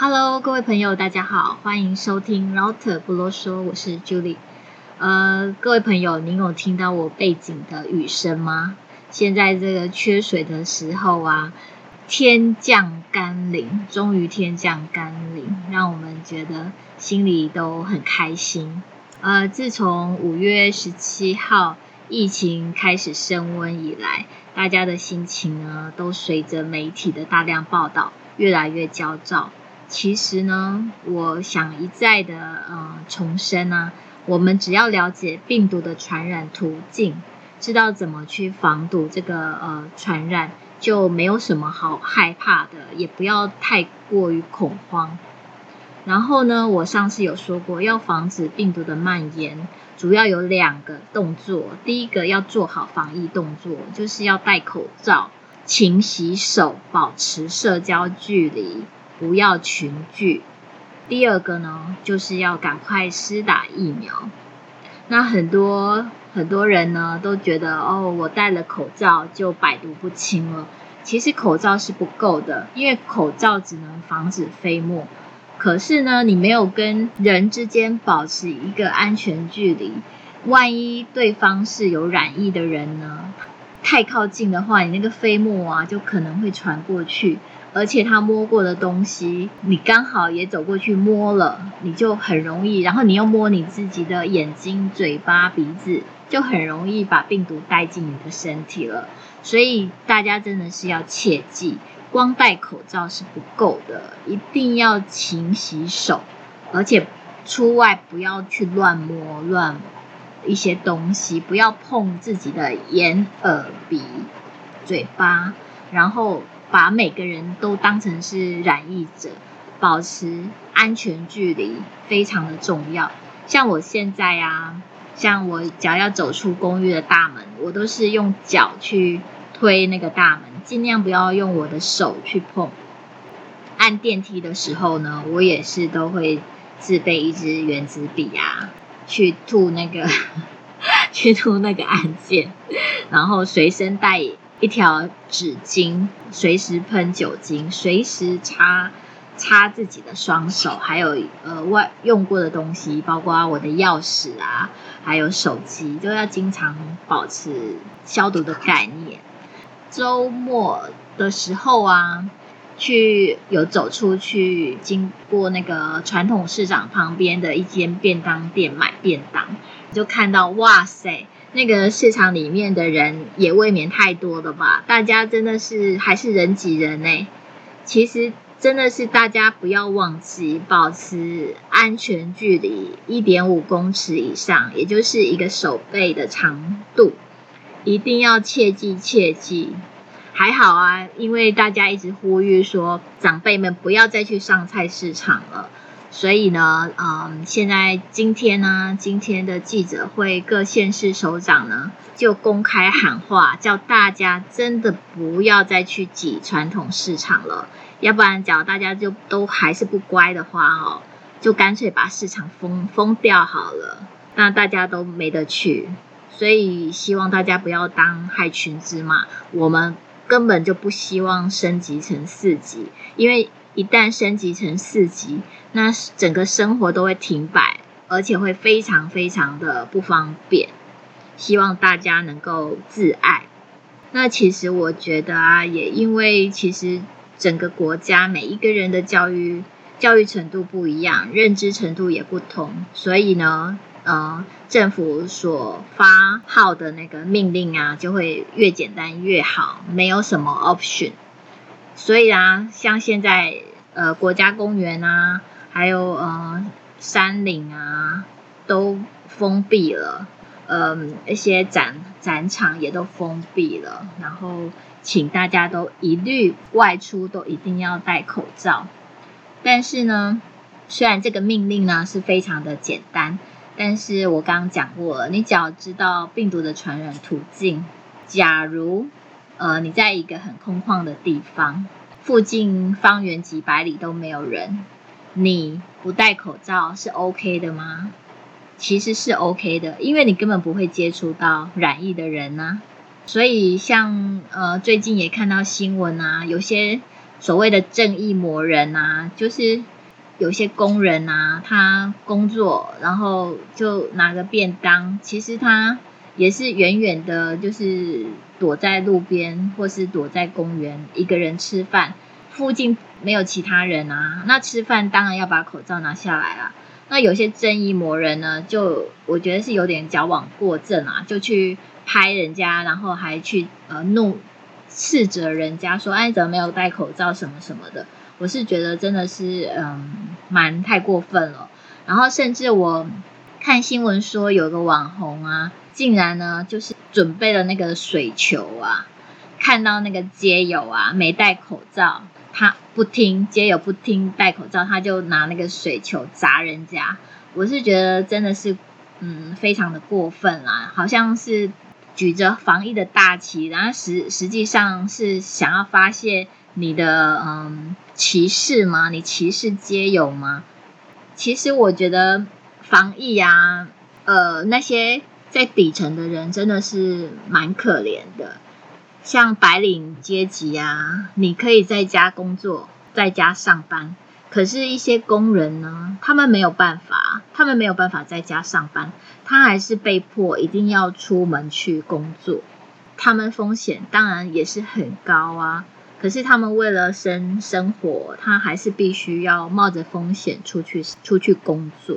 Hello，各位朋友，大家好，欢迎收听 Router 不啰嗦，我是 Julie。呃，各位朋友，您有听到我背景的雨声吗？现在这个缺水的时候啊，天降甘霖，终于天降甘霖，让我们觉得心里都很开心。呃，自从五月十七号疫情开始升温以来，大家的心情呢，都随着媒体的大量报道，越来越焦躁。其实呢，我想一再的呃重申啊，我们只要了解病毒的传染途径，知道怎么去防堵这个呃传染，就没有什么好害怕的，也不要太过于恐慌。然后呢，我上次有说过，要防止病毒的蔓延，主要有两个动作。第一个要做好防疫动作，就是要戴口罩、勤洗手、保持社交距离。不要群聚。第二个呢，就是要赶快施打疫苗。那很多很多人呢都觉得，哦，我戴了口罩就百毒不侵了。其实口罩是不够的，因为口罩只能防止飞沫。可是呢，你没有跟人之间保持一个安全距离，万一对方是有染疫的人呢，太靠近的话，你那个飞沫啊就可能会传过去。而且他摸过的东西，你刚好也走过去摸了，你就很容易。然后你又摸你自己的眼睛、嘴巴、鼻子，就很容易把病毒带进你的身体了。所以大家真的是要切记，光戴口罩是不够的，一定要勤洗手，而且出外不要去乱摸乱一些东西，不要碰自己的眼、耳、鼻、嘴巴，然后。把每个人都当成是染疫者，保持安全距离非常的重要。像我现在啊，像我只要要走出公寓的大门，我都是用脚去推那个大门，尽量不要用我的手去碰。按电梯的时候呢，我也是都会自备一支原子笔啊，去吐那个，去吐那个按键，然后随身带。一条纸巾，随时喷酒精，随时擦擦自己的双手，还有呃外用过的东西，包括我的钥匙啊，还有手机，都要经常保持消毒的概念。周末的时候啊，去有走出去，经过那个传统市场旁边的一间便当店买便当，就看到哇塞！那个市场里面的人也未免太多了吧？大家真的是还是人挤人呢。其实真的是大家不要忘记保持安全距离一点五公尺以上，也就是一个手背的长度，一定要切记切记。还好啊，因为大家一直呼吁说长辈们不要再去上菜市场了。所以呢，嗯，现在今天呢，今天的记者会，各县市首长呢就公开喊话，叫大家真的不要再去挤传统市场了，要不然，假如大家就都还是不乖的话哦，就干脆把市场封封掉好了，那大家都没得去。所以希望大家不要当害群之马，我们根本就不希望升级成四级，因为。一旦升级成四级，那整个生活都会停摆，而且会非常非常的不方便。希望大家能够自爱。那其实我觉得啊，也因为其实整个国家每一个人的教育教育程度不一样，认知程度也不同，所以呢，呃，政府所发号的那个命令啊，就会越简单越好，没有什么 option。所以啊，像现在。呃，国家公园啊，还有呃山林啊，都封闭了。嗯、呃，一些展展场也都封闭了。然后，请大家都一律外出都一定要戴口罩。但是呢，虽然这个命令呢是非常的简单，但是我刚刚讲过了，你只要知道病毒的传染途径。假如呃你在一个很空旷的地方。附近方圆几百里都没有人，你不戴口罩是 OK 的吗？其实是 OK 的，因为你根本不会接触到染疫的人呐。所以像呃最近也看到新闻啊，有些所谓的正义魔人啊，就是有些工人啊，他工作然后就拿个便当，其实他也是远远的，就是躲在路边或是躲在公园一个人吃饭，附近没有其他人啊。那吃饭当然要把口罩拿下来啊。那有些正义魔人呢，就我觉得是有点矫枉过正啊，就去拍人家，然后还去呃怒斥责人家说，哎，怎么没有戴口罩什么什么的。我是觉得真的是嗯蛮太过分了。然后甚至我看新闻说有个网红啊，竟然呢就是准备了那个水球啊，看到那个街友啊没戴口罩。他不听，街友不听戴口罩，他就拿那个水球砸人家。我是觉得真的是，嗯，非常的过分啦，好像是举着防疫的大旗，然后实实际上是想要发泄你的嗯歧视吗？你歧视街友吗？其实我觉得防疫啊，呃，那些在底层的人真的是蛮可怜的。像白领阶级啊，你可以在家工作，在家上班。可是，一些工人呢，他们没有办法，他们没有办法在家上班，他还是被迫一定要出门去工作。他们风险当然也是很高啊。可是，他们为了生生活，他还是必须要冒着风险出去出去工作。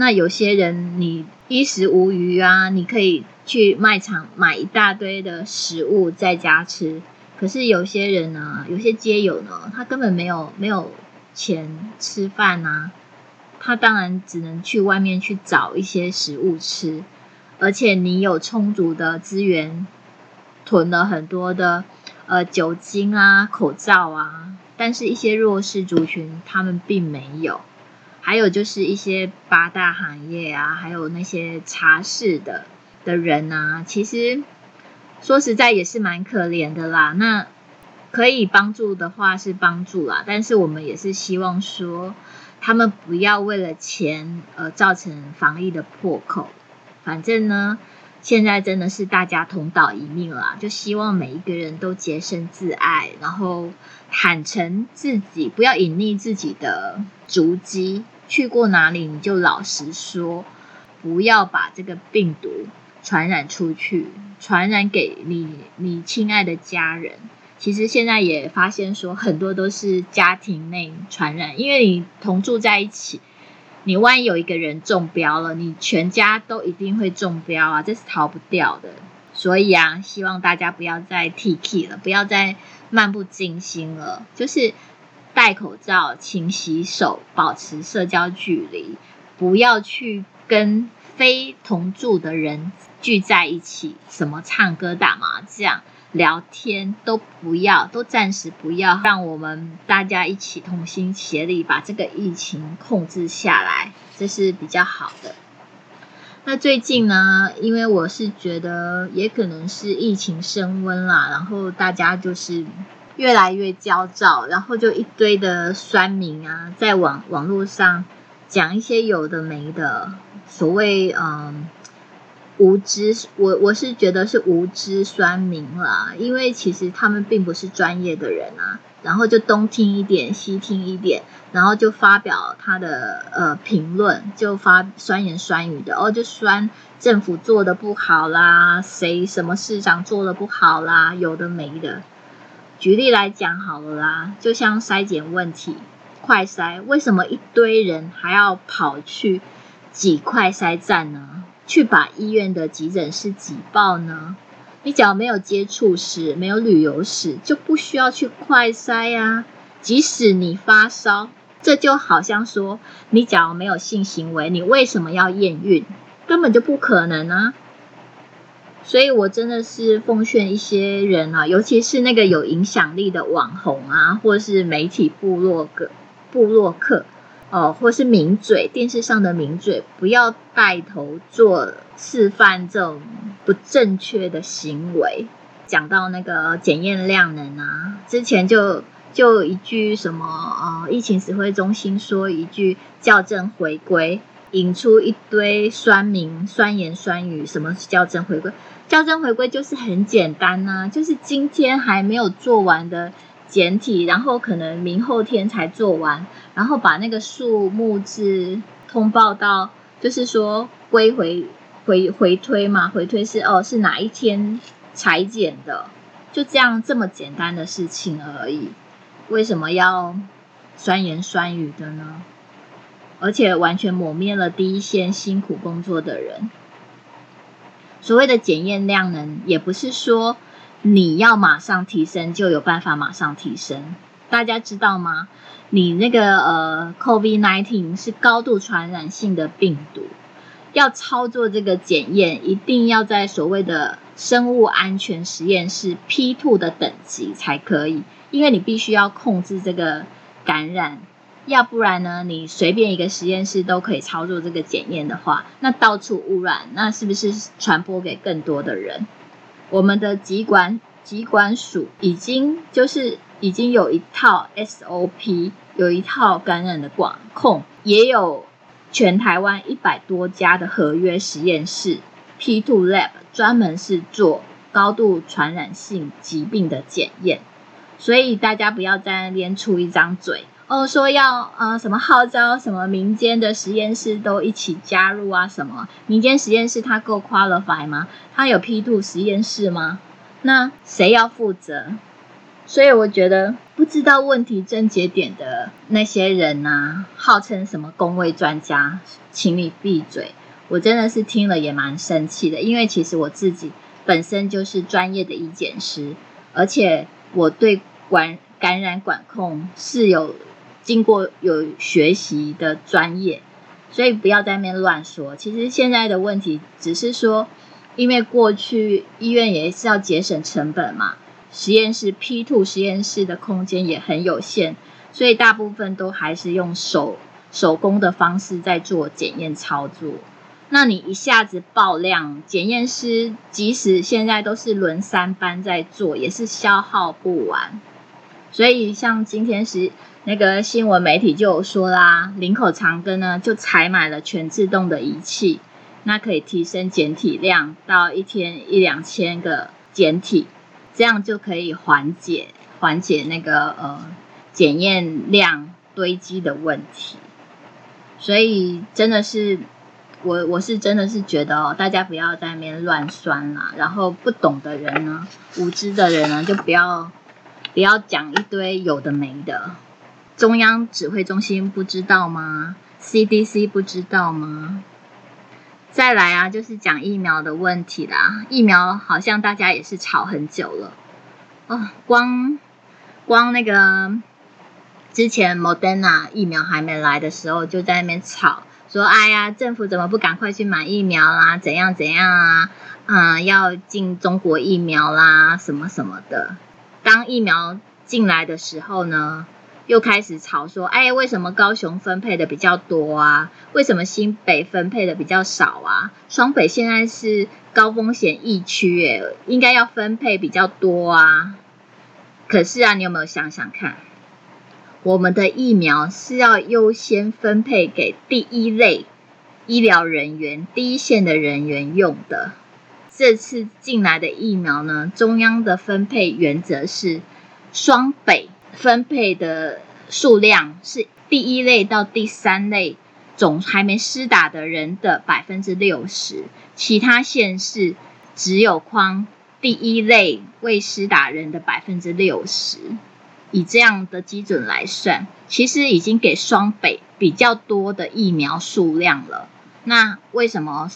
那有些人，你衣食无虞啊，你可以去卖场买一大堆的食物在家吃。可是有些人呢，有些街友呢，他根本没有没有钱吃饭啊，他当然只能去外面去找一些食物吃。而且你有充足的资源，囤了很多的呃酒精啊、口罩啊，但是一些弱势族群他们并没有。还有就是一些八大行业啊，还有那些茶室的的人啊，其实说实在也是蛮可怜的啦。那可以帮助的话是帮助啦，但是我们也是希望说，他们不要为了钱而造成防疫的破口。反正呢，现在真的是大家同道一命啦，就希望每一个人都洁身自爱，然后坦诚自己，不要隐匿自己的足迹。去过哪里你就老实说，不要把这个病毒传染出去，传染给你你亲爱的家人。其实现在也发现说，很多都是家庭内传染，因为你同住在一起，你万一有一个人中标了，你全家都一定会中标啊，这是逃不掉的。所以啊，希望大家不要再铁齿了，不要再漫不经心了，就是。戴口罩，勤洗手，保持社交距离，不要去跟非同住的人聚在一起，什么唱歌、打麻将、聊天都不要，都暂时不要。让我们大家一起同心协力，把这个疫情控制下来，这是比较好的。那最近呢，因为我是觉得也可能是疫情升温啦，然后大家就是。越来越焦躁，然后就一堆的酸民啊，在网网络上讲一些有的没的，所谓嗯无知，我我是觉得是无知酸民啦，因为其实他们并不是专业的人啊，然后就东听一点西听一点，然后就发表他的呃评论，就发酸言酸语的，哦就酸政府做的不好啦，谁什么市长做的不好啦，有的没的。举例来讲好了啦，就像筛检问题，快筛为什么一堆人还要跑去挤快筛站呢？去把医院的急诊室挤爆呢？你只要没有接触史，没有旅游史，就不需要去快筛呀。即使你发烧，这就好像说你只要没有性行为，你为什么要验孕？根本就不可能啊！所以，我真的是奉劝一些人啊，尤其是那个有影响力的网红啊，或是媒体部落格、部落客，哦，或是名嘴，电视上的名嘴，不要带头做示范这种不正确的行为。讲到那个检验量能啊，之前就就一句什么呃，疫情指挥中心说一句校正回归，引出一堆酸民酸言酸语，什么是校正回归？校正回归就是很简单呐、就是今天还没有做完的简体，然后可能明后天才做完，然后把那个数目字通报到，就是说归回回回推嘛，回推是哦是哪一天裁剪的，就这样这么简单的事情而已，为什么要酸言酸语的呢？而且完全抹灭了第一线辛苦工作的人。所谓的检验量呢，也不是说你要马上提升就有办法马上提升。大家知道吗？你那个呃，COVID-19 是高度传染性的病毒，要操作这个检验，一定要在所谓的生物安全实验室 P2 的等级才可以，因为你必须要控制这个感染。要不然呢？你随便一个实验室都可以操作这个检验的话，那到处污染，那是不是传播给更多的人？我们的疾管疾管署已经就是已经有一套 SOP，有一套感染的管控，也有全台湾一百多家的合约实验室 P2 Lab，专门是做高度传染性疾病的检验。所以大家不要在那边出一张嘴。哦，说要呃什么号召什么民间的实验室都一起加入啊？什么民间实验室它够 qualify 吗？它有 P2 实验室吗？那谁要负责？所以我觉得不知道问题症结点的那些人呐、啊，号称什么公卫专家，请你闭嘴！我真的是听了也蛮生气的，因为其实我自己本身就是专业的医检师，而且我对管感染管控是有。经过有学习的专业，所以不要在那边乱说。其实现在的问题只是说，因为过去医院也是要节省成本嘛，实验室 P2 实验室的空间也很有限，所以大部分都还是用手手工的方式在做检验操作。那你一下子爆量，检验师即使现在都是轮三班在做，也是消耗不完。所以像今天是。那个新闻媒体就有说啦，林口长庚呢就采买了全自动的仪器，那可以提升检体量到一天一两千个检体，这样就可以缓解缓解那个呃检验量堆积的问题。所以真的是我我是真的是觉得哦，大家不要在那边乱酸啦，然后不懂的人呢，无知的人呢，就不要不要讲一堆有的没的。中央指挥中心不知道吗？CDC 不知道吗？再来啊，就是讲疫苗的问题啦。疫苗好像大家也是吵很久了哦。光光那个之前 Moderna 疫苗还没来的时候，就在那边吵，说哎呀，政府怎么不赶快去买疫苗啦？怎样怎样啊？嗯，要进中国疫苗啦，什么什么的。当疫苗进来的时候呢？又开始吵说，哎，为什么高雄分配的比较多啊？为什么新北分配的比较少啊？双北现在是高风险疫区，哎，应该要分配比较多啊。可是啊，你有没有想想看，我们的疫苗是要优先分配给第一类医疗人员、第一线的人员用的。这次进来的疫苗呢，中央的分配原则是双北。分配的数量是第一类到第三类总还没施打的人的百分之六十，其他县市只有框第一类未施打人的百分之六十，以这样的基准来算，其实已经给双北比较多的疫苗数量了。那为什么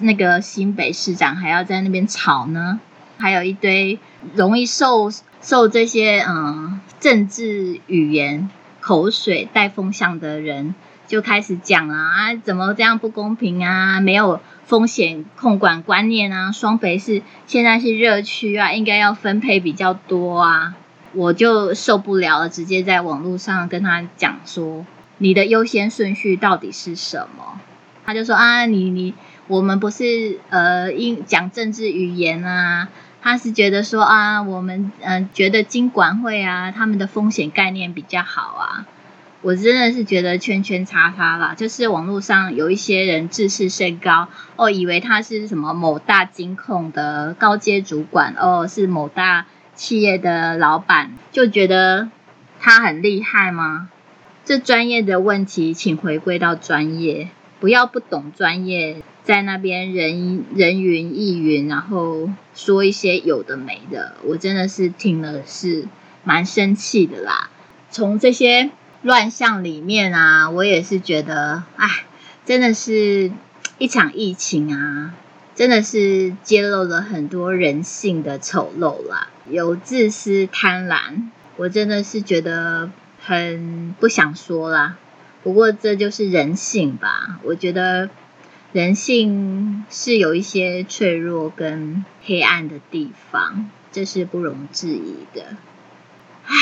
那个新北市长还要在那边吵呢？还有一堆容易受。受这些嗯政治语言口水带风向的人就开始讲啊，怎么这样不公平啊？没有风险控管观念啊？双北是现在是热区啊，应该要分配比较多啊！我就受不了了，直接在网络上跟他讲说，你的优先顺序到底是什么？他就说啊，你你我们不是呃应讲政治语言啊。他是觉得说啊，我们嗯、觉得金管会啊，他们的风险概念比较好啊。我真的是觉得圈圈叉叉啦，就是网络上有一些人自视甚高哦，以为他是什么某大金控的高阶主管哦，是某大企业的老板，就觉得他很厉害吗？这专业的问题，请回归到专业，不要不懂专业，在那边人人云亦云，然后说一些有的没的，我真的是听了是蛮生气的啦。从这些乱象里面啊，我也是觉得，哎，真的是一场疫情啊，真的是揭露了很多人性的丑陋啦，有自私贪婪，我真的是觉得。很不想说啦，不过这就是人性吧。我觉得人性是有一些脆弱跟黑暗的地方，这是不容置疑的。唉，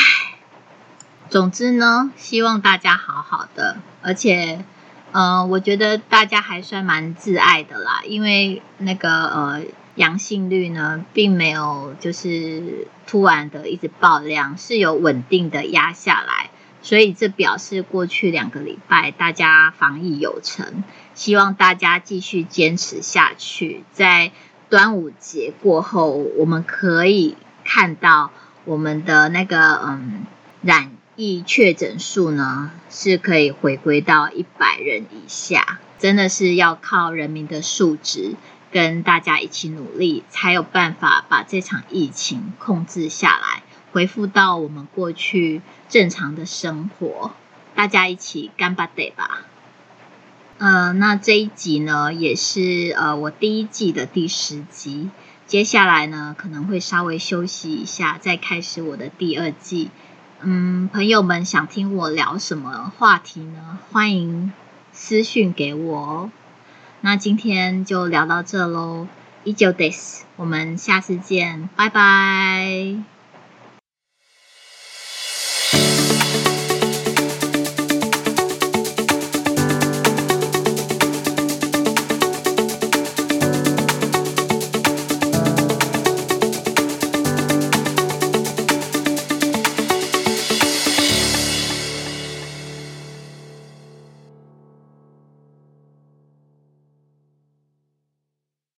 总之呢，希望大家好好的，而且，呃，我觉得大家还算蛮自爱的啦，因为那个呃。阳性率呢，并没有就是突然的一直爆量，是有稳定的压下来，所以这表示过去两个礼拜大家防疫有成，希望大家继续坚持下去，在端午节过后，我们可以看到我们的那个嗯染疫确诊数呢，是可以回归到一百人以下，真的是要靠人民的素质。跟大家一起努力，才有办法把这场疫情控制下来，恢复到我们过去正常的生活。大家一起顽张って吧。呃，那这一集呢，也是呃我第一季的第十集。接下来呢，可能会稍微休息一下，再开始我的第二季。嗯，朋友们想听我聊什么话题呢？欢迎私讯给我哦。那今天就聊到这喽，以上です。我们下次见，拜拜。